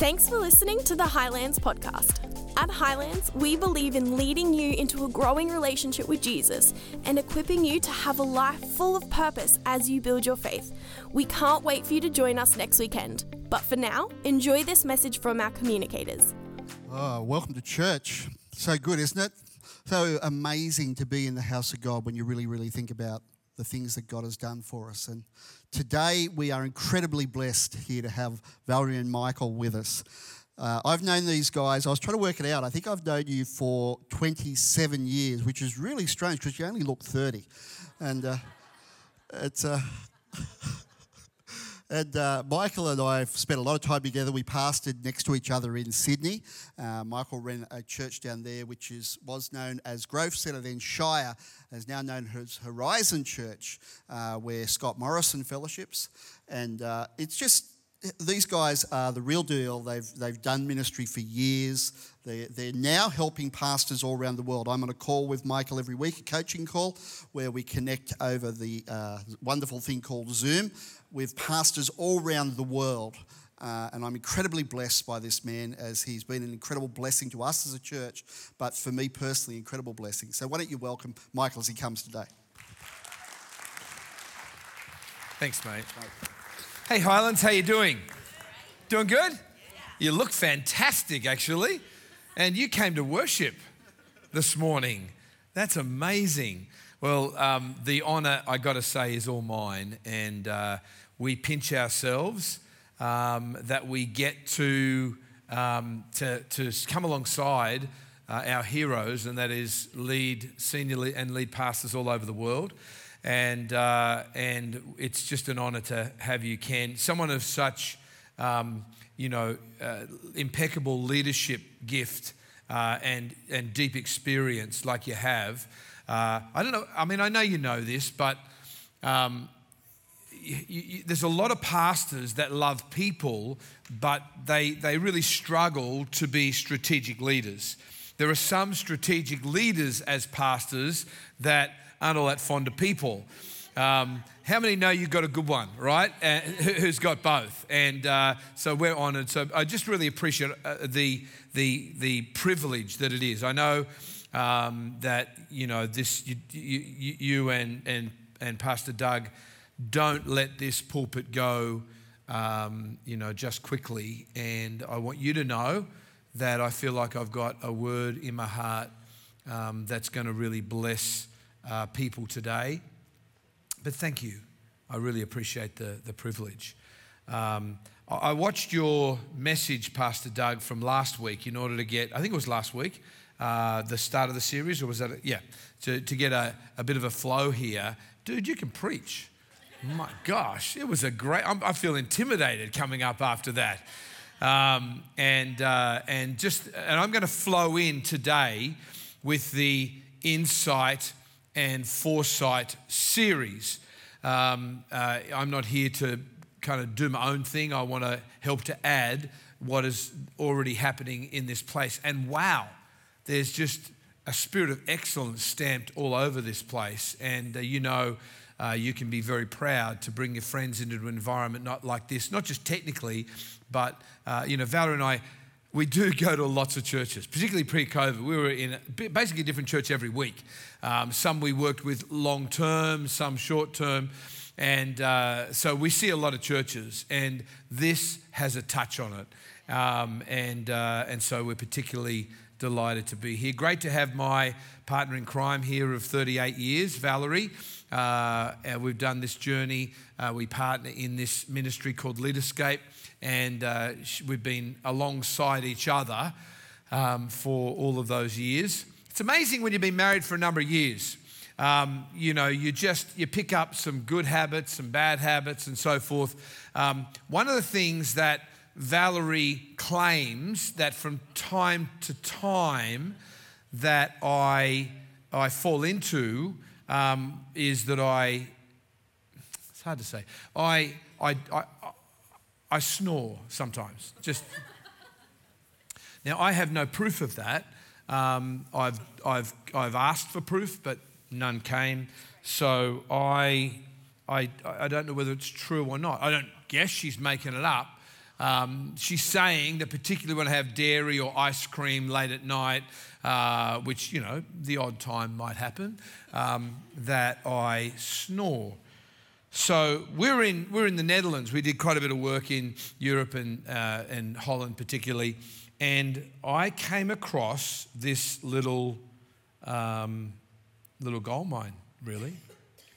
Thanks for listening to the Highlands podcast. At Highlands, we believe in leading you into a growing relationship with Jesus and equipping you to have a life full of purpose as you build your faith. We can't wait for you to join us next weekend. But for now, enjoy this message from our communicators. Oh, welcome to church. So good, isn't it? So amazing to be in the house of God when you really, really think about the things that God has done for us. And today we are incredibly blessed here to have Valerie and Michael with us. Uh, I've known these guys, I was trying to work it out. I think I've known you for 27 years, which is really strange because you only look 30. And uh, it's. Uh, And uh, Michael and I have spent a lot of time together. We pastored next to each other in Sydney. Uh, Michael ran a church down there, which is was known as Grove Centre, then Shire, is now known as Horizon Church, uh, where Scott Morrison fellowships. And uh, it's just these guys are the real deal. They've, they've done ministry for years. They, they're now helping pastors all around the world. I'm on a call with Michael every week, a coaching call, where we connect over the uh, wonderful thing called Zoom with pastors all around the world. Uh, and I'm incredibly blessed by this man as he's been an incredible blessing to us as a church, but for me personally, incredible blessing. So why don't you welcome Michael as he comes today? Thanks, mate. Hey, Highlands, how you doing? Doing good? You look fantastic, actually. And you came to worship this morning. That's amazing. Well, um, the honour, I got to say, is all mine. And uh, we pinch ourselves um, that we get to, um, to, to come alongside uh, our heroes, and that is lead senior lead and lead pastors all over the world. And, uh, and it's just an honour to have you, Ken. Someone of such, um, you know, uh, impeccable leadership gift uh, and, and deep experience like you have. Uh, I don't know, I mean, I know you know this, but um, you, you, there's a lot of pastors that love people, but they, they really struggle to be strategic leaders. There are some strategic leaders as pastors that aren't all that fond of people. Um, how many know you've got a good one, right? Uh, who's got both? And uh, so we're honoured. So I just really appreciate uh, the, the, the privilege that it is. I know um, that, you know, this, you, you, you, and, and, and Pastor Doug don't let this pulpit go, um, you know, just quickly. And I want you to know that I feel like I've got a word in my heart um, that's going to really bless uh, people today. But thank you. I really appreciate the, the privilege. Um, I watched your message, Pastor Doug, from last week in order to get, I think it was last week, uh, the start of the series, or was that, a, yeah, to, to get a, a bit of a flow here. Dude, you can preach. My gosh, it was a great, I'm, i feel intimidated coming up after that. Um, and, uh, and just, and I'm going to flow in today with the insight and Foresight series. Um, uh, I'm not here to kind of do my own thing. I want to help to add what is already happening in this place. And wow, there's just a spirit of excellence stamped all over this place. And uh, you know, uh, you can be very proud to bring your friends into an environment not like this, not just technically, but uh, you know, Valerie and I we do go to lots of churches, particularly pre COVID. We were in basically a different church every week. Um, some we worked with long term, some short term. And uh, so we see a lot of churches, and this has a touch on it. Um, and, uh, and so we're particularly delighted to be here. Great to have my partner in crime here of 38 years, Valerie. Uh, we've done this journey. Uh, we partner in this ministry called Leaderscape and uh, we've been alongside each other um, for all of those years. It's amazing when you've been married for a number of years. Um, you know, you just you pick up some good habits, some bad habits, and so forth. Um, one of the things that Valerie claims that from time to time that I I fall into um, is that I. It's hard to say. I I, I I snore sometimes. Just now, I have no proof of that. Um, I've, I've, I've asked for proof, but none came. So I, I, I don't know whether it's true or not. I don't guess she's making it up. Um, she's saying that particularly when I have dairy or ice cream late at night, uh, which, you know, the odd time might happen, um, that I snore. So we're in, we're in the Netherlands. We did quite a bit of work in Europe and, uh, and Holland, particularly. And I came across this little, um, little gold mine, really.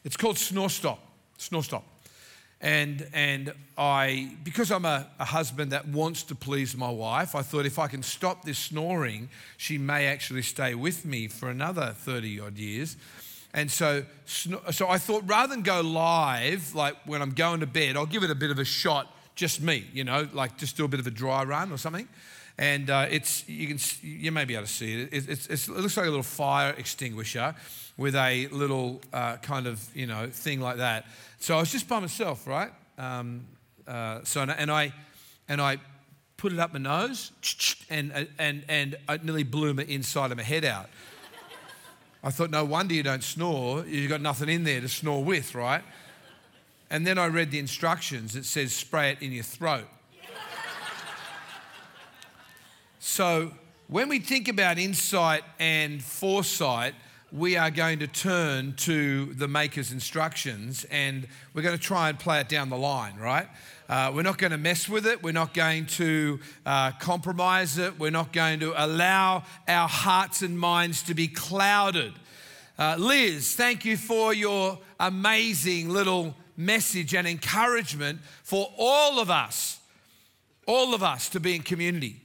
It's called Snorstop. Snorstop. And, and I, because I'm a, a, husband that wants to please my wife, I thought if I can stop this snoring, she may actually stay with me for another 30 odd years. And so, so I thought rather than go live, like when I'm going to bed, I'll give it a bit of a shot, just me, you know, like just do a bit of a dry run or something. And uh, it's, you can, you may be able to see it. It, it's, it's, it looks like a little fire extinguisher with a little uh, kind of, you know, thing like that. So I was just by myself, right? Um, uh, so and I and I put it up my nose and and and I nearly blew my inside of my head out. I thought, no wonder you don't snore. You've got nothing in there to snore with, right? And then I read the instructions. It says spray it in your throat. so when we think about insight and foresight, we are going to turn to the maker's instructions and we're going to try and play it down the line, right? Uh, we're not going to mess with it. We're not going to uh, compromise it. We're not going to allow our hearts and minds to be clouded. Uh, Liz, thank you for your amazing little message and encouragement for all of us, all of us to be in community.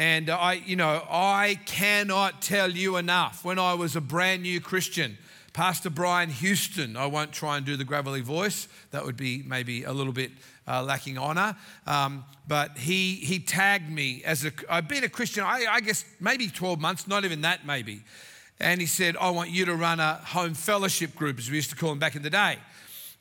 And I, you know, I cannot tell you enough. When I was a brand new Christian, Pastor Brian Houston, I won't try and do the gravelly voice, that would be maybe a little bit uh, lacking honor. Um, but he, he tagged me as a, I've been a Christian, I, I guess maybe 12 months, not even that maybe. And he said, I want you to run a home fellowship group, as we used to call them back in the day.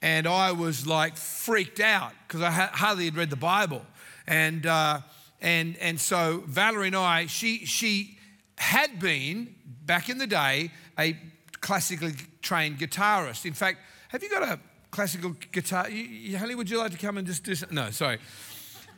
And I was like freaked out because I hardly had read the Bible. And, uh, and, and so Valerie and I, she, she had been, back in the day, a classically trained guitarist. In fact, have you got a classical guitar? Haley, would you like to come and just do something? No, sorry.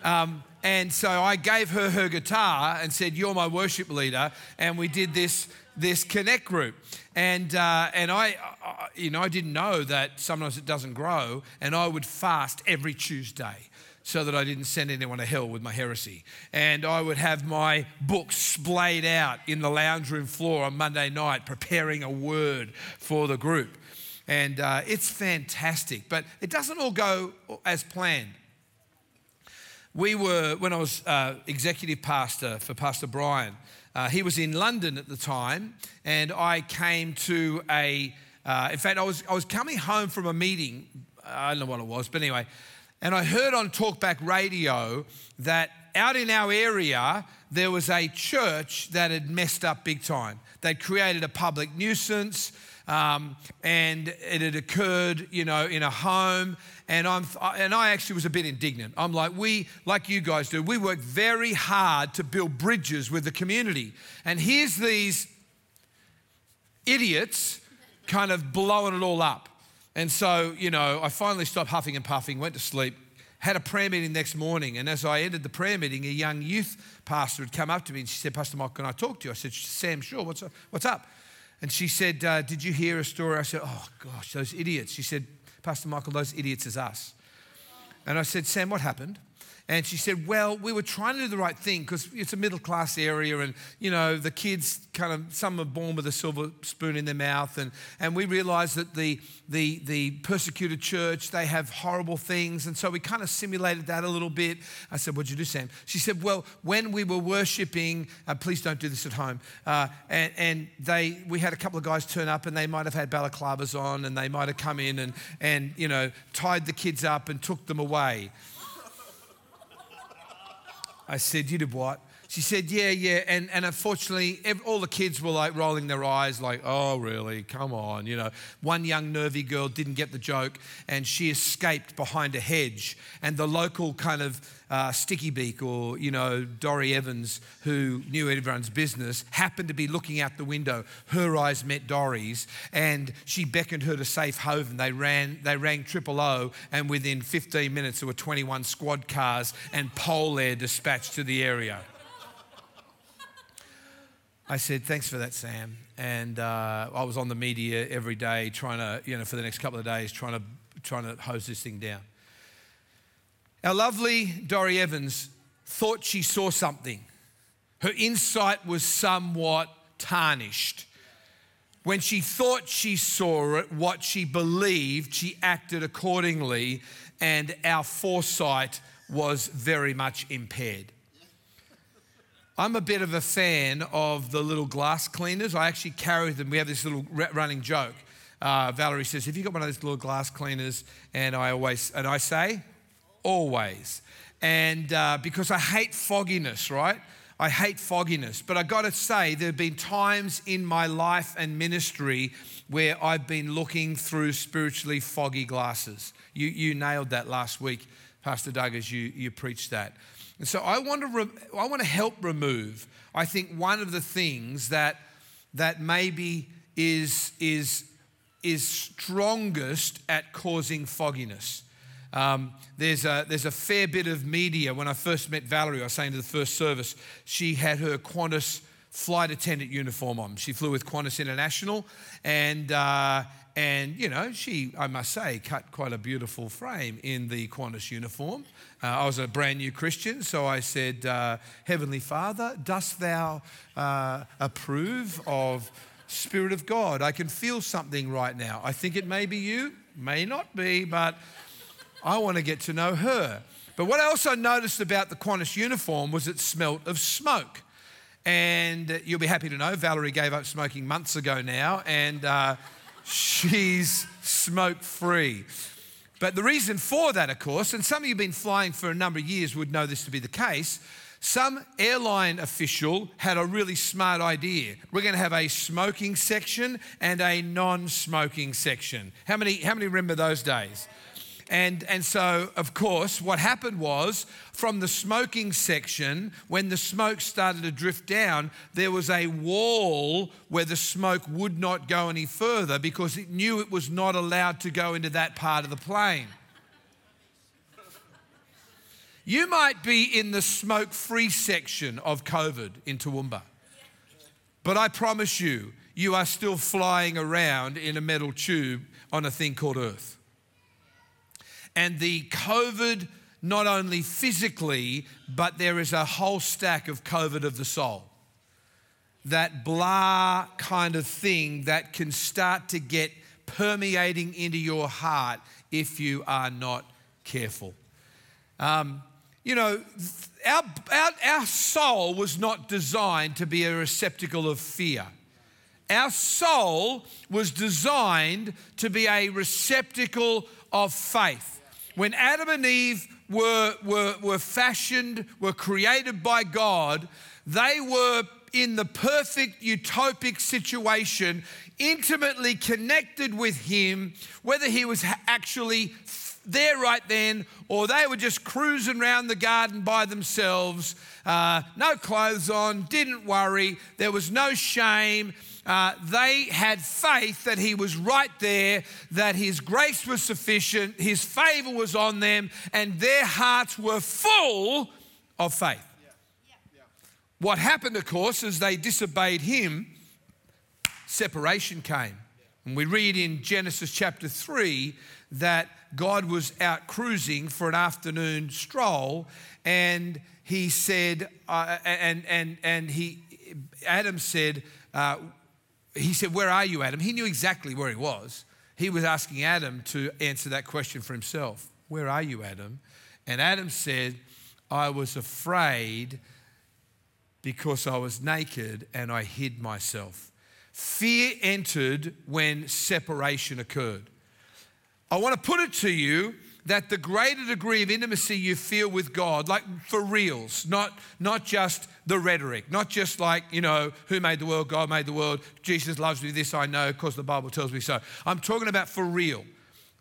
Um, and so I gave her her guitar and said, You're my worship leader. And we did this, this connect group. And, uh, and I, I, you know, I didn't know that sometimes it doesn't grow. And I would fast every Tuesday so that I didn't send anyone to hell with my heresy. And I would have my books splayed out in the lounge room floor on Monday night, preparing a word for the group. And uh, it's fantastic, but it doesn't all go as planned. We were, when I was uh, executive pastor for Pastor Brian, uh, he was in London at the time, and I came to a, uh, in fact, I was, I was coming home from a meeting. I don't know what it was, but anyway, and I heard on Talkback Radio that out in our area, there was a church that had messed up big time. They'd created a public nuisance, um, and it had occurred, you know, in a home. And I'm, and I actually was a bit indignant. I'm like, we, like you guys do, we work very hard to build bridges with the community. And here's these idiots kind of blowing it all up. And so, you know, I finally stopped huffing and puffing, went to sleep, had a prayer meeting next morning. And as I ended the prayer meeting, a young youth pastor had come up to me and she said, Pastor Mike, can I talk to you? I said, Sam, sure. What's up? What's up? And she said, uh, Did you hear a story? I said, Oh, gosh, those idiots. She said, Pastor Michael, those idiots is us. And I said, Sam, what happened? And she said, Well, we were trying to do the right thing because it's a middle class area, and you know, the kids kind of some are born with a silver spoon in their mouth, and, and we realized that the, the, the persecuted church, they have horrible things, and so we kind of simulated that a little bit. I said, What'd you do, Sam? She said, Well, when we were worshiping, uh, please don't do this at home, uh, and, and they we had a couple of guys turn up, and they might have had balaclavas on, and they might have come in and, and you know, tied the kids up and took them away. I said, You did what? She said, Yeah, yeah. And, and unfortunately, all the kids were like rolling their eyes, like, Oh, really? Come on. You know, one young nervy girl didn't get the joke and she escaped behind a hedge. And the local kind of uh, Sticky Beak or, you know, Dory Evans, who knew everyone's business, happened to be looking out the window. Her eyes met Dory's and she beckoned her to safe haven. They ran, they rang triple O and within 15 minutes there were 21 squad cars and PolAir dispatched to the area. I said, thanks for that, Sam. And uh, I was on the media every day trying to, you know, for the next couple of days, trying to, trying to hose this thing down. Our lovely Dory Evans thought she saw something. Her insight was somewhat tarnished. When she thought she saw it, what she believed, she acted accordingly, and our foresight was very much impaired. I'm a bit of a fan of the little glass cleaners. I actually carry them. We have this little running joke. Uh, Valerie says, "Have you got one of those little glass cleaners?" And I always and I say, always. And uh, because I hate fogginess, right? I hate fogginess. But I got to say, there have been times in my life and ministry where I've been looking through spiritually foggy glasses. You, you nailed that last week, Pastor Doug, as you, you preached that. And so I want to, re- I want to help remove, I think, one of the things that, that maybe is, is, is strongest at causing fogginess. Um, there's, a, there's a fair bit of media. When I first met Valerie, I was saying to the first service, she had her Qantas flight attendant uniform on. She flew with Qantas International, and, uh, and you know, she, I must say, cut quite a beautiful frame in the Qantas uniform. Uh, I was a brand new Christian, so I said, uh, Heavenly Father, dost thou uh, approve of Spirit of God? I can feel something right now. I think it may be you, may not be, but I want to get to know her. But what I also noticed about the Qantas uniform was it smelt of smoke. And you'll be happy to know Valerie gave up smoking months ago now, and uh, she's smoke free. But the reason for that, of course, and some of you have been flying for a number of years would know this to be the case. Some airline official had a really smart idea. We're going to have a smoking section and a non smoking section. How many, how many remember those days? And, and so, of course, what happened was from the smoking section, when the smoke started to drift down, there was a wall where the smoke would not go any further because it knew it was not allowed to go into that part of the plane. You might be in the smoke free section of COVID in Toowoomba, but I promise you, you are still flying around in a metal tube on a thing called Earth. And the COVID, not only physically, but there is a whole stack of COVID of the soul. That blah kind of thing that can start to get permeating into your heart if you are not careful. Um, you know, our, our, our soul was not designed to be a receptacle of fear. Our soul was designed to be a receptacle of faith. When Adam and Eve were, were, were fashioned, were created by God, they were in the perfect utopic situation, intimately connected with Him, whether He was actually there right then or they were just cruising around the garden by themselves, uh, no clothes on, didn't worry, there was no shame uh, they had faith that he was right there, that his grace was sufficient, his favor was on them, and their hearts were full of faith. What happened, of course, is they disobeyed him, separation came. And we read in Genesis chapter 3 that God was out cruising for an afternoon stroll, and he said, uh, and, and, and he, Adam said, uh, he said, Where are you, Adam? He knew exactly where he was. He was asking Adam to answer that question for himself Where are you, Adam? And Adam said, I was afraid because I was naked and I hid myself. Fear entered when separation occurred. I want to put it to you that the greater degree of intimacy you feel with God, like for reals, not, not just the rhetoric, not just like, you know, who made the world, God made the world, Jesus loves me, this I know, because the Bible tells me so. I'm talking about for real.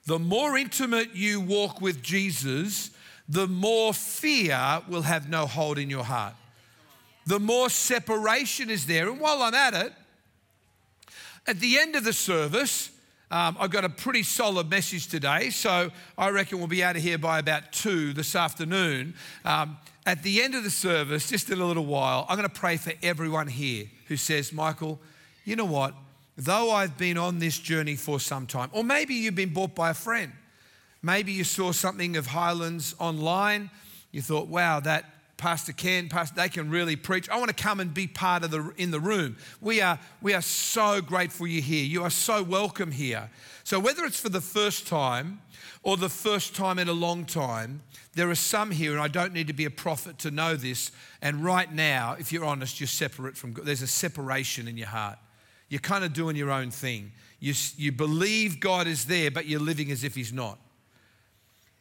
The more intimate you walk with Jesus, the more fear will have no hold in your heart. The more separation is there. And while I'm at it, at the end of the service, um, I've got a pretty solid message today, so I reckon we'll be out of here by about two this afternoon. Um, at the end of the service, just in a little while, I'm going to pray for everyone here who says, Michael, you know what? Though I've been on this journey for some time, or maybe you've been bought by a friend, maybe you saw something of Highlands online, you thought, wow, that Pastor Ken, Pastor, they can really preach. I want to come and be part of the in the room. We are we are so grateful you're here. You are so welcome here. So whether it's for the first time or the first time in a long time, there are some here, and I don't need to be a prophet to know this. And right now, if you're honest, you're separate from God. There's a separation in your heart. You're kind of doing your own thing. You, you believe God is there, but you're living as if He's not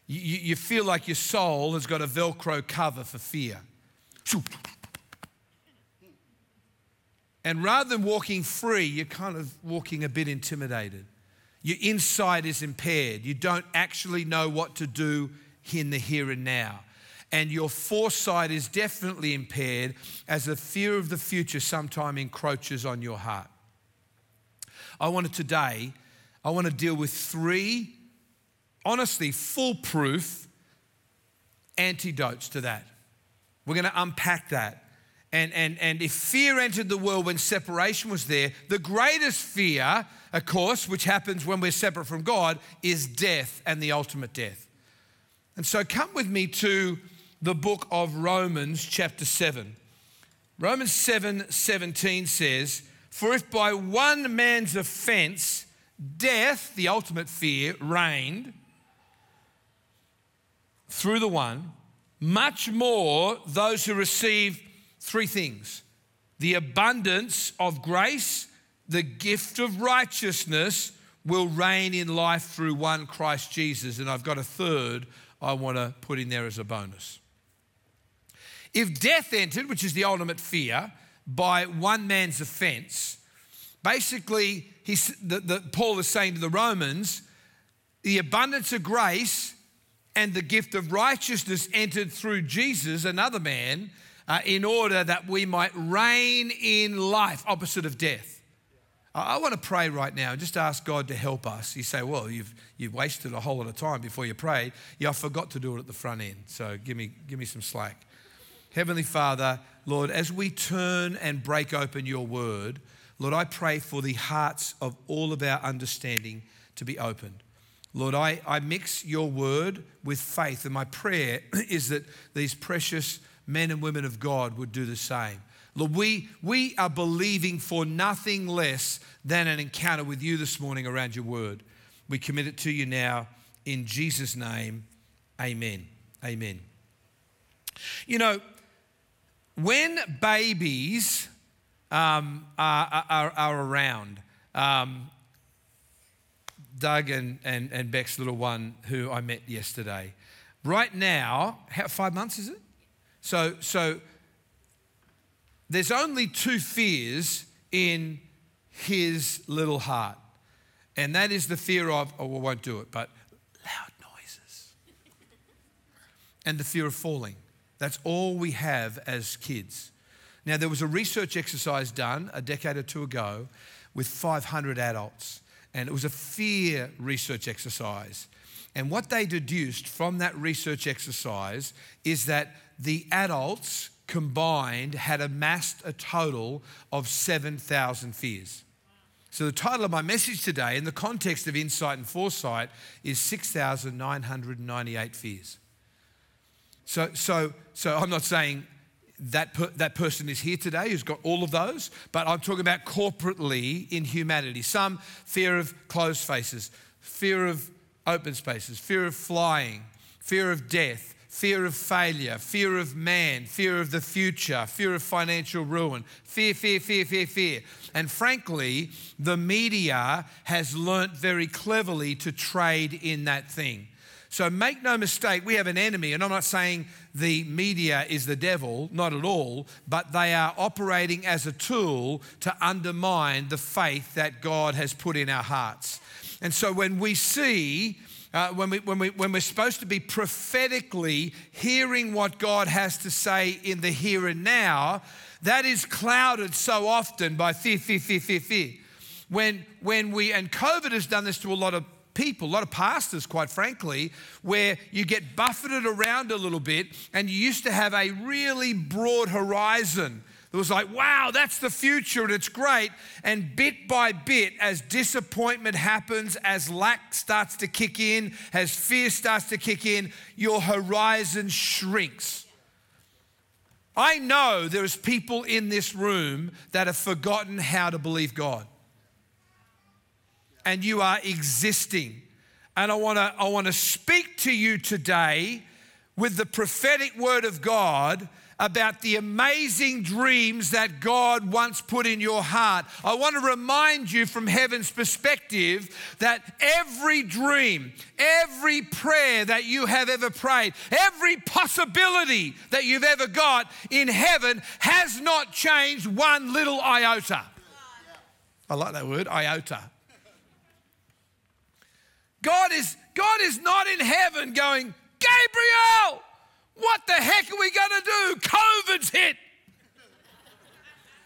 you, you feel like your soul has got a Velcro cover for fear. And rather than walking free, you're kind of walking a bit intimidated. Your insight is impaired. You don't actually know what to do in the here and now. And your foresight is definitely impaired as the fear of the future sometime encroaches on your heart. I want to today, I want to deal with three honestly foolproof antidotes to that. We're going to unpack that. And, and, and if fear entered the world when separation was there, the greatest fear, of course, which happens when we're separate from God, is death and the ultimate death. And so come with me to the book of Romans, chapter 7. Romans 7 17 says, For if by one man's offense death, the ultimate fear, reigned, through the one, much more those who receive three things the abundance of grace, the gift of righteousness will reign in life through one Christ Jesus. And I've got a third I want to put in there as a bonus. If death entered, which is the ultimate fear, by one man's offense, basically, the, the, Paul is saying to the Romans, the abundance of grace and the gift of righteousness entered through Jesus, another man, uh, in order that we might reign in life, opposite of death. I, I want to pray right now and just ask God to help us. You say, well, you've, you've wasted a whole lot of time before you pray. Yeah, I forgot to do it at the front end, so give me, give me some slack. Heavenly Father, Lord, as we turn and break open your word, Lord, I pray for the hearts of all of our understanding to be opened. Lord, I, I mix your word with faith, and my prayer is that these precious men and women of God would do the same. Lord, we, we are believing for nothing less than an encounter with you this morning around your word. We commit it to you now in Jesus' name. Amen. Amen. You know, when babies um, are, are, are, around, um, Doug and, and, and Beck's little one who I met yesterday. Right now, how, five months is it? So, so there's only two fears in his little heart. And that is the fear of, oh, we won't do it, but loud noises. and the fear of falling. That's all we have as kids. Now, there was a research exercise done a decade or two ago with 500 adults and it was a fear research exercise. And what they deduced from that research exercise is that the adults combined had amassed a total of 7,000 fears. So, the title of my message today, in the context of insight and foresight, is 6,998 fears. So, so, so I'm not saying that, per, that person is here today who's got all of those, but I'm talking about corporately in humanity. Some fear of closed spaces, fear of open spaces, fear of flying, fear of death, fear of failure, fear of man, fear of the future, fear of financial ruin, fear, fear, fear, fear, fear. And frankly, the media has learnt very cleverly to trade in that thing. So make no mistake, we have an enemy, and I'm not saying the media is the devil, not at all, but they are operating as a tool to undermine the faith that God has put in our hearts. And so when we see uh, when, we, when, we, when we're supposed to be prophetically hearing what God has to say in the here and now, that is clouded so often by fear, fear, fear, fear, fear. When, when we, and COVID has done this to a lot of people, a lot of pastors, quite frankly, where you get buffeted around a little bit and you used to have a really broad horizon. It was like, wow, that's the future and it's great. And bit by bit, as disappointment happens, as lack starts to kick in, as fear starts to kick in, your horizon shrinks. I know there's people in this room that have forgotten how to believe God. And you are existing. And I wanna, I wanna speak to you today with the prophetic word of God about the amazing dreams that God once put in your heart. I want to remind you from heaven's perspective that every dream, every prayer that you have ever prayed, every possibility that you've ever got in heaven has not changed one little iota. I like that word, iota. God is, God is not in heaven going, Gabriel, what the heck are we going to do? COVID's hit.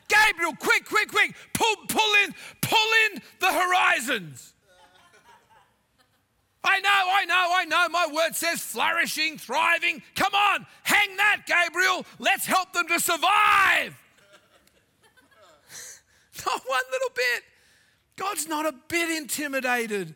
Gabriel, quick, quick, quick, pull, pull in, pull in the horizons. I know, I know, I know. My word says flourishing, thriving. Come on, hang that, Gabriel. Let's help them to survive. not one little bit. God's not a bit intimidated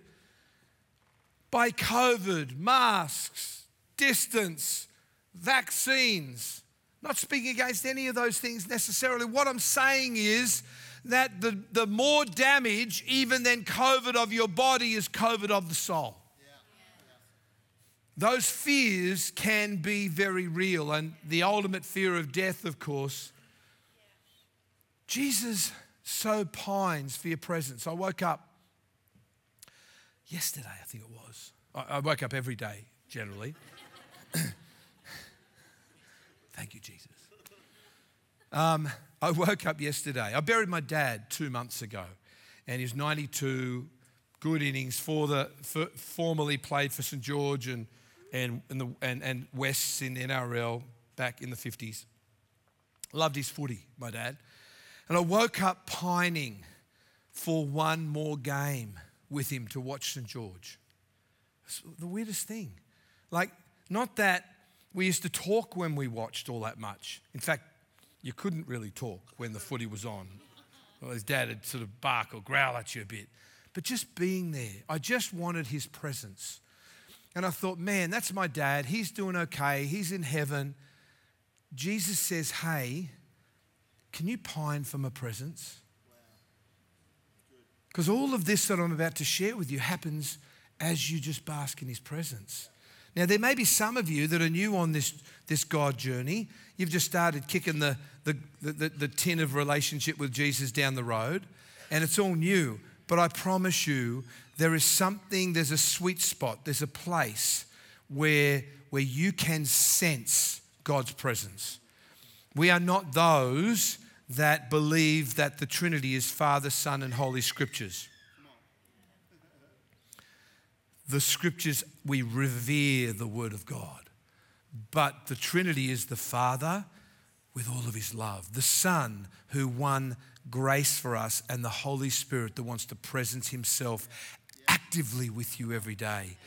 by COVID, masks, distance, vaccines. Not speaking against any of those things necessarily. What I'm saying is that the, the more damage, even than COVID of your body, is COVID of the soul. Those fears can be very real, and the ultimate fear of death, of course. Jesus so pines for your presence. I woke up yesterday, I think it was. I, I woke up every day, generally. Thank you, Jesus. Um, I woke up yesterday. I buried my dad two months ago, and he's 92, good innings for the for, formerly played for St George and and and, the, and and Wests in NRL back in the 50s. Loved his footy, my dad, and I woke up pining for one more game with him to watch St George. It's the weirdest thing, like not that we used to talk when we watched all that much. In fact, you couldn't really talk when the footy was on. Well, his dad would sort of bark or growl at you a bit. But just being there, I just wanted his presence. And I thought, man, that's my dad. He's doing okay. He's in heaven. Jesus says, hey, can you pine for my presence? Because all of this that I'm about to share with you happens as you just bask in his presence. Now, there may be some of you that are new on this, this God journey. You've just started kicking the, the, the, the tin of relationship with Jesus down the road, and it's all new. But I promise you, there is something, there's a sweet spot, there's a place where, where you can sense God's presence. We are not those that believe that the Trinity is Father, Son, and Holy Scriptures the scriptures, we revere the Word of God. But the Trinity is the Father with all of His love, the Son who won grace for us, and the Holy Spirit that wants to presence Himself actively with you every day.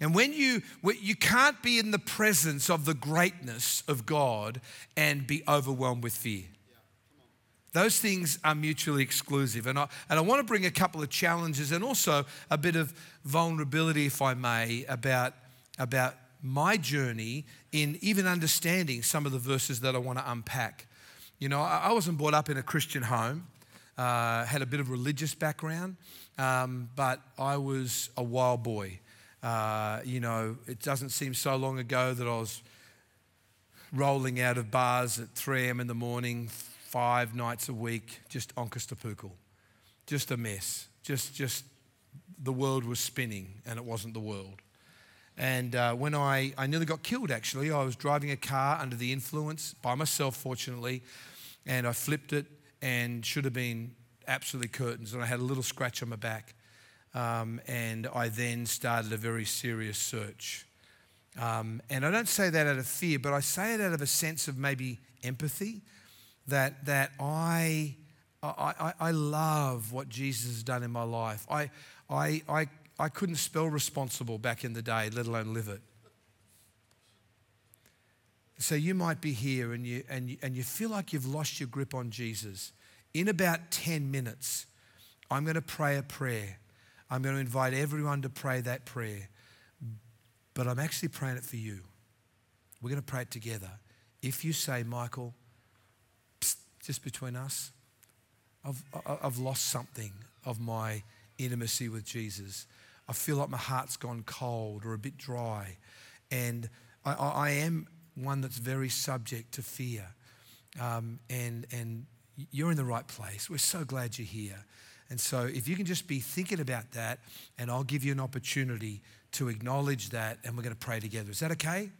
And when you you can't be in the presence of the greatness of God and be overwhelmed with fear. Those things are mutually exclusive. And I, and I want to bring a couple of challenges and also a bit of vulnerability, if I may, about, about my journey in even understanding some of the verses that I want to unpack. You know, I, I wasn't brought up in a Christian home, uh, had a bit of religious background, um, but I was a wild boy. Uh, you know, it doesn't seem so long ago that I was rolling out of bars at 3 a.m. in the morning, five nights a week, just onkastapukal. Just a mess. Just, just the world was spinning and it wasn't the world. And uh, when I, I nearly got killed, actually, I was driving a car under the influence by myself, fortunately, and I flipped it and should have been absolutely curtains. And I had a little scratch on my back. Um, and I then started a very serious search. Um, and I don't say that out of fear, but I say it out of a sense of maybe empathy that, that I, I, I love what Jesus has done in my life. I, I, I, I couldn't spell responsible back in the day, let alone live it. So you might be here and you, and, you, and you feel like you've lost your grip on Jesus. In about 10 minutes, I'm going to pray a prayer. I'm going to invite everyone to pray that prayer. But I'm actually praying it for you. We're going to pray it together. If you say, Michael, just between us, I've, I've lost something of my intimacy with Jesus. I feel like my heart's gone cold or a bit dry. And I, I am one that's very subject to fear. Um, and, and you're in the right place. We're so glad you're here. And so, if you can just be thinking about that, and I'll give you an opportunity to acknowledge that, and we're going to pray together. Is that okay?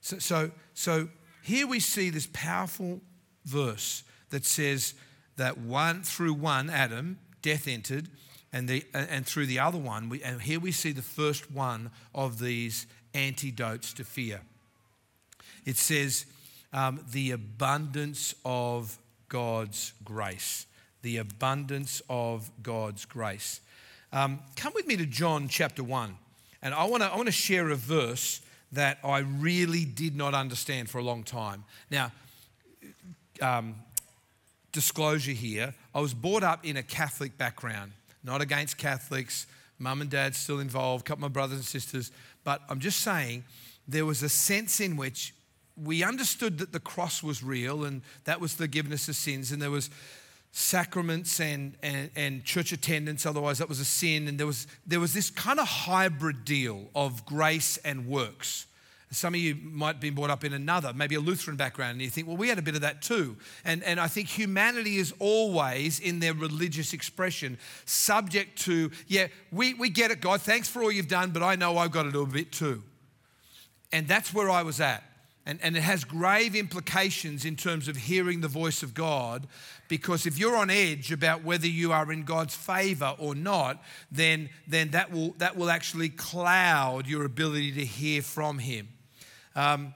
So, so, so here we see this powerful verse that says that one through one Adam death entered, and the and through the other one, we, and here we see the first one of these antidotes to fear. It says um, the abundance of God's grace. The abundance of God's grace. Um, come with me to John chapter 1. And I want to I want to share a verse that I really did not understand for a long time. Now, um, disclosure here I was brought up in a Catholic background, not against Catholics. Mum and dad still involved, a couple of my brothers and sisters. But I'm just saying there was a sense in which we understood that the cross was real and that was forgiveness of sins, and there was sacraments and, and, and church attendance, otherwise that was a sin. And there was, there was this kind of hybrid deal of grace and works. Some of you might be brought up in another, maybe a Lutheran background, and you think, well, we had a bit of that too. And, and I think humanity is always, in their religious expression, subject to, yeah, we, we get it, God, thanks for all you've done, but I know I've got to do a bit too. And that's where I was at. And, and it has grave implications in terms of hearing the voice of God because if you're on edge about whether you are in God's favor or not, then, then that, will, that will actually cloud your ability to hear from Him. Um,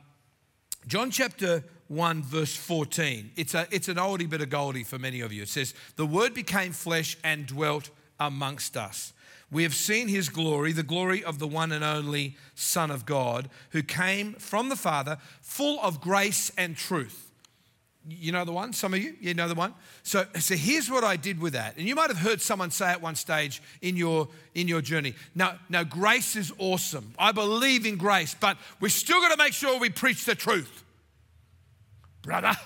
John chapter 1, verse 14. It's, a, it's an oldie bit of goldie for many of you. It says, The Word became flesh and dwelt amongst us. We have seen his glory, the glory of the one and only Son of God, who came from the Father, full of grace and truth. You know the one? Some of you? You know the one? So, so here's what I did with that. And you might have heard someone say at one stage in your, in your journey. Now, now, grace is awesome. I believe in grace, but we're still got to make sure we preach the truth. Brother.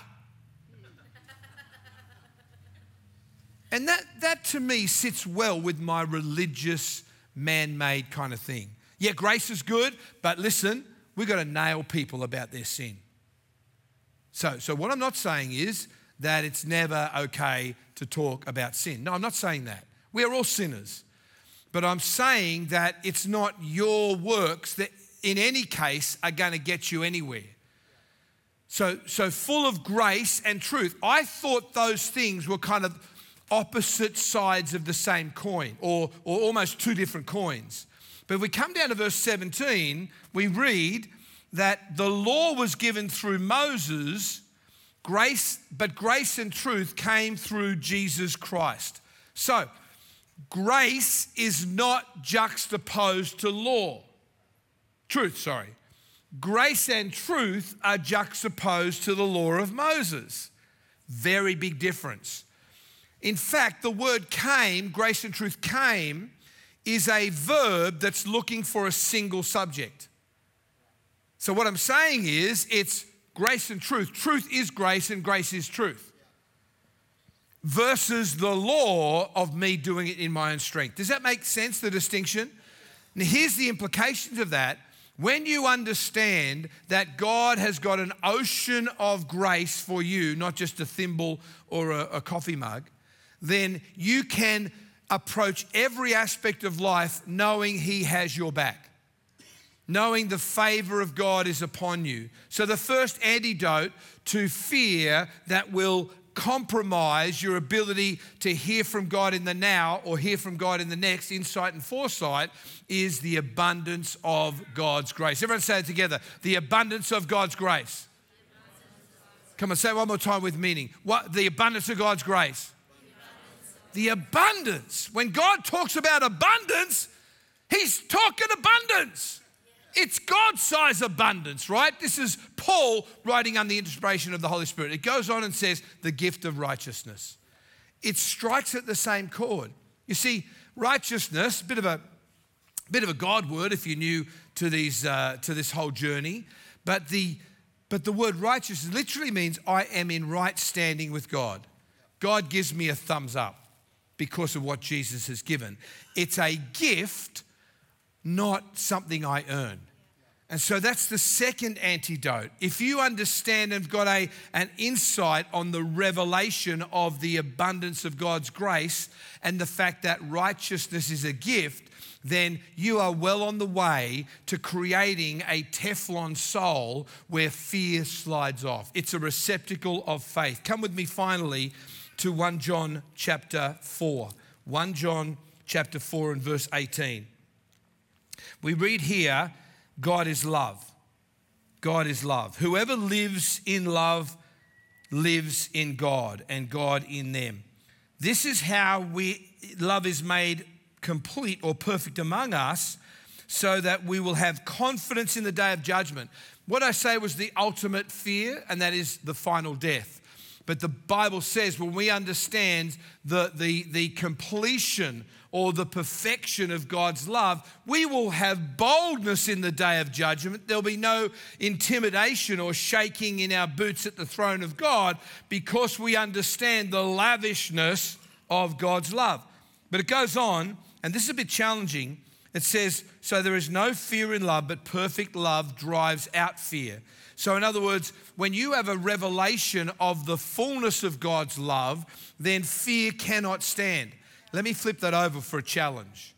And that, that to me sits well with my religious, man made kind of thing. Yeah, grace is good, but listen, we've got to nail people about their sin. So, so what I'm not saying is that it's never okay to talk about sin. No, I'm not saying that. We are all sinners. But I'm saying that it's not your works that, in any case, are going to get you anywhere. So, so full of grace and truth. I thought those things were kind of opposite sides of the same coin or, or almost two different coins. But if we come down to verse 17, we read that the law was given through Moses, grace, but grace and truth came through Jesus Christ. So, grace is not juxtaposed to law. Truth, sorry. Grace and truth are juxtaposed to the law of Moses. Very big difference. In fact, the word came, grace and truth came, is a verb that's looking for a single subject. So, what I'm saying is, it's grace and truth. Truth is grace, and grace is truth. Versus the law of me doing it in my own strength. Does that make sense, the distinction? Now, here's the implications of that. When you understand that God has got an ocean of grace for you, not just a thimble or a, a coffee mug, then you can approach every aspect of life knowing He has your back. Knowing the favor of God is upon you. So, the first antidote to fear that will compromise your ability to hear from God in the now or hear from God in the next, insight and foresight, is the abundance of God's grace. Everyone say it together the abundance of God's grace. Come on, say one more time with meaning. What the abundance of God's grace? The abundance. When God talks about abundance, He's talking abundance. It's God size abundance, right? This is Paul writing under the inspiration of the Holy Spirit. It goes on and says, the gift of righteousness. It strikes at the same chord. You see, righteousness, bit of a bit of a God word if you're new to these uh, to this whole journey, but the but the word righteousness literally means I am in right standing with God. God gives me a thumbs up because of what Jesus has given. It's a gift not something I earn. And so that's the second antidote. If you understand and have got a, an insight on the revelation of the abundance of God's grace and the fact that righteousness is a gift, then you are well on the way to creating a Teflon soul where fear slides off. It's a receptacle of faith. Come with me finally to 1 John chapter 4. 1 John chapter 4 and verse 18. We read here, God is love. God is love. Whoever lives in love lives in God and God in them. This is how we love is made complete or perfect among us so that we will have confidence in the day of judgment. What I say was the ultimate fear, and that is the final death. But the Bible says when we understand the, the, the completion or the perfection of God's love, we will have boldness in the day of judgment. There'll be no intimidation or shaking in our boots at the throne of God because we understand the lavishness of God's love. But it goes on, and this is a bit challenging. It says, So there is no fear in love, but perfect love drives out fear. So, in other words, when you have a revelation of the fullness of God's love, then fear cannot stand. Let me flip that over for a challenge.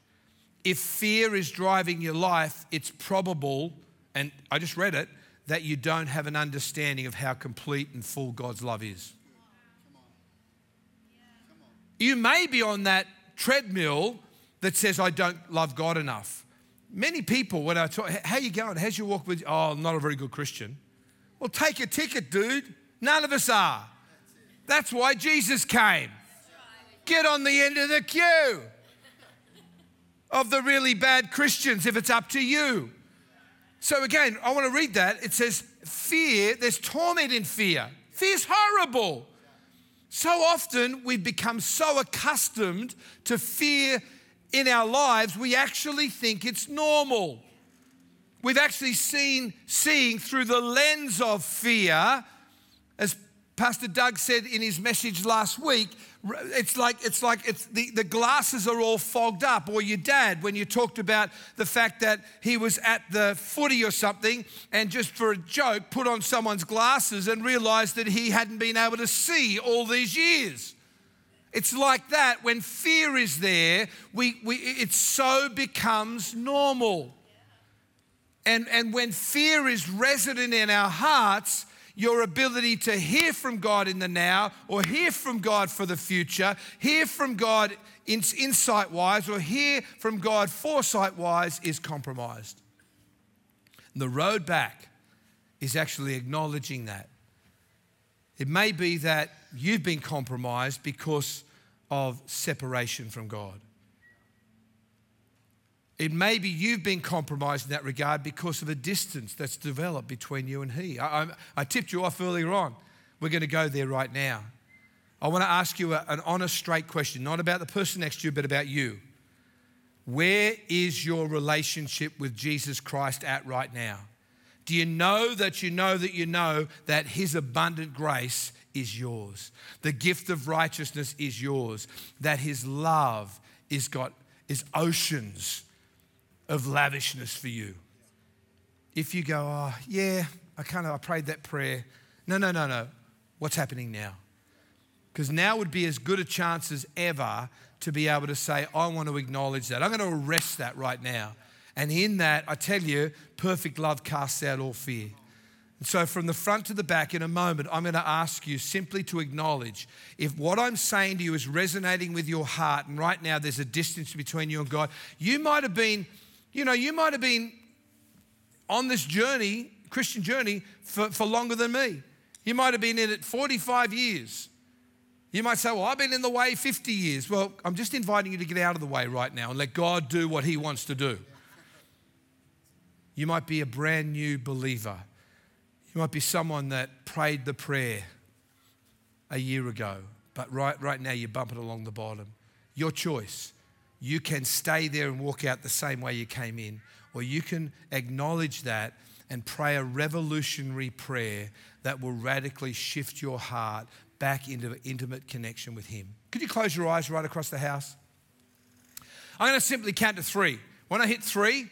If fear is driving your life, it's probable, and I just read it, that you don't have an understanding of how complete and full God's love is. You may be on that treadmill that says, I don't love God enough. Many people, when I talk, how you going? How's your walk with, oh, I'm not a very good Christian. Well, take a ticket, dude. None of us are. That's why Jesus came. Get on the end of the queue of the really bad Christians if it's up to you. So, again, I want to read that. It says, Fear, there's torment in fear. Fear's horrible. So often we've become so accustomed to fear in our lives, we actually think it's normal. We've actually seen seeing through the lens of fear, as Pastor Doug said in his message last week, it's like it's like it's the, the glasses are all fogged up or your dad when you talked about the fact that he was at the footy or something and just for a joke put on someone's glasses and realized that he hadn't been able to see all these years. It's like that when fear is there we, we it so becomes normal. And and when fear is resident in our hearts your ability to hear from God in the now or hear from God for the future, hear from God insight wise or hear from God foresight wise is compromised. And the road back is actually acknowledging that. It may be that you've been compromised because of separation from God. It may be you've been compromised in that regard because of a distance that's developed between you and He. I, I, I tipped you off earlier on. We're going to go there right now. I want to ask you a, an honest, straight question, not about the person next to you, but about you. Where is your relationship with Jesus Christ at right now? Do you know that you know that you know that His abundant grace is yours? The gift of righteousness is yours. That His love is got is oceans of lavishness for you. If you go, oh, yeah, I kind of I prayed that prayer. No, no, no, no. What's happening now? Because now would be as good a chance as ever to be able to say, I want to acknowledge that. I'm going to arrest that right now. And in that, I tell you, perfect love casts out all fear. And so, from the front to the back, in a moment, I'm going to ask you simply to acknowledge if what I'm saying to you is resonating with your heart, and right now there's a distance between you and God, you might have been, you know, you might have been on this journey, Christian journey, for, for longer than me. You might have been in it 45 years. You might say, Well, I've been in the way 50 years. Well, I'm just inviting you to get out of the way right now and let God do what He wants to do. You might be a brand new believer. You might be someone that prayed the prayer a year ago, but right, right now you're bumping along the bottom. Your choice. You can stay there and walk out the same way you came in, or you can acknowledge that and pray a revolutionary prayer that will radically shift your heart back into intimate connection with Him. Could you close your eyes right across the house? I'm going to simply count to three. When I hit three,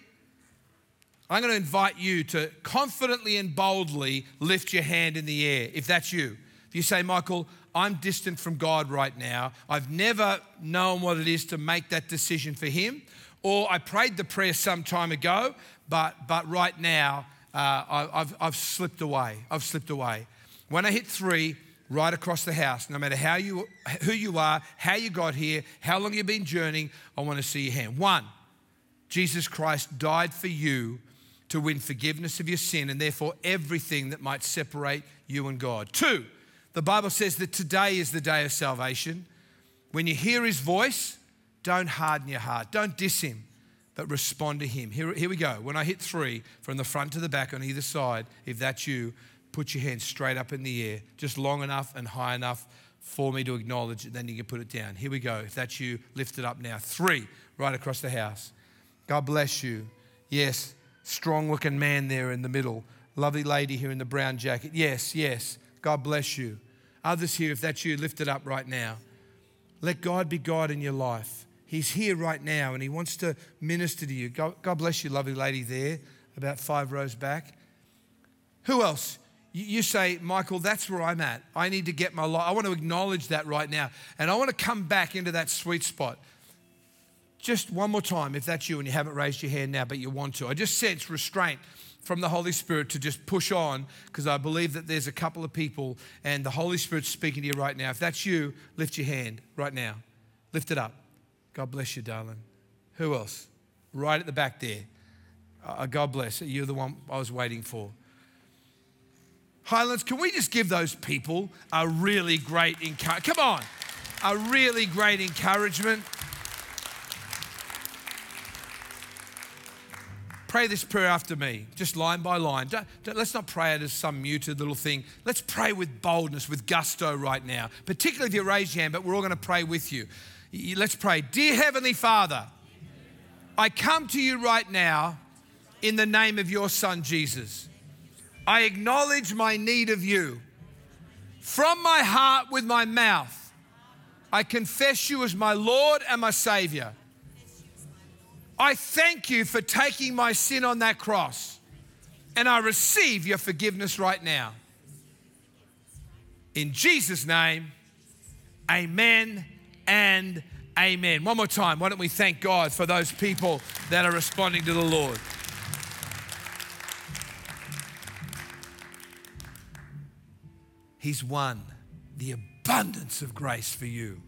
I'm going to invite you to confidently and boldly lift your hand in the air if that's you. If you say, Michael, I'm distant from God right now, I've never known what it is to make that decision for Him, or I prayed the prayer some time ago, but, but right now uh, I've, I've slipped away. I've slipped away. When I hit three, right across the house, no matter how you, who you are, how you got here, how long you've been journeying, I want to see your hand. One, Jesus Christ died for you to win forgiveness of your sin and therefore everything that might separate you and God. Two, the Bible says that today is the day of salvation. When you hear his voice, don't harden your heart, don't diss him, but respond to him. Here, here we go. When I hit three, from the front to the back on either side, if that's you, put your hand straight up in the air, just long enough and high enough for me to acknowledge it. Then you can put it down. Here we go. If that's you, lift it up now. Three, right across the house. God bless you. Yes, strong looking man there in the middle. Lovely lady here in the brown jacket. Yes, yes. God bless you. Others here, if that's you, lift it up right now. Let God be God in your life. He's here right now and He wants to minister to you. God, bless you, lovely lady there, about five rows back. Who else? You say, Michael, that's where I'm at. I need to get my life. I want to acknowledge that right now. And I want to come back into that sweet spot. Just one more time, if that's you and you haven't raised your hand now, but you want to. I just sense restraint from the Holy Spirit to just push on because I believe that there's a couple of people and the Holy Spirit's speaking to you right now. If that's you, lift your hand right now. Lift it up. God bless you, darling. Who else? Right at the back there. Uh, God bless. You're the one I was waiting for. Highlands, can we just give those people a really great encouragement? Come on, a really great encouragement. Pray this prayer after me, just line by line. Don't, don't, let's not pray it as some muted little thing. Let's pray with boldness, with gusto right now, particularly if you raise your hand, but we're all going to pray with you. Let's pray. Dear Heavenly Father, I come to you right now in the name of your Son, Jesus. I acknowledge my need of you. From my heart, with my mouth, I confess you as my Lord and my Savior. I thank you for taking my sin on that cross, and I receive your forgiveness right now. In Jesus' name, amen and amen. One more time, why don't we thank God for those people that are responding to the Lord? He's won the abundance of grace for you.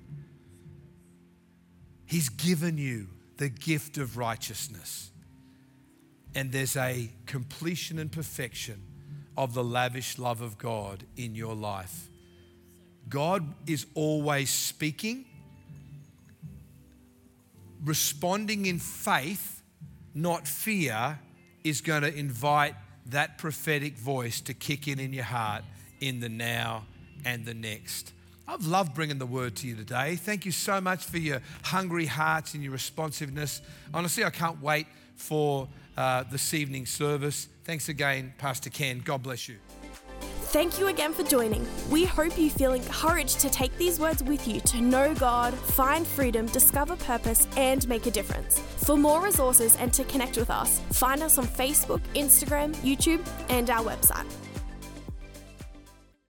He's given you the gift of righteousness. And there's a completion and perfection of the lavish love of God in your life. God is always speaking, responding in faith, not fear, is going to invite that prophetic voice to kick in in your heart in the now and the next. I've loved bringing the word to you today. Thank you so much for your hungry hearts and your responsiveness. Honestly, I can't wait for uh, this evening's service. Thanks again, Pastor Ken. God bless you. Thank you again for joining. We hope you feel encouraged to take these words with you to know God, find freedom, discover purpose, and make a difference. For more resources and to connect with us, find us on Facebook, Instagram, YouTube, and our website.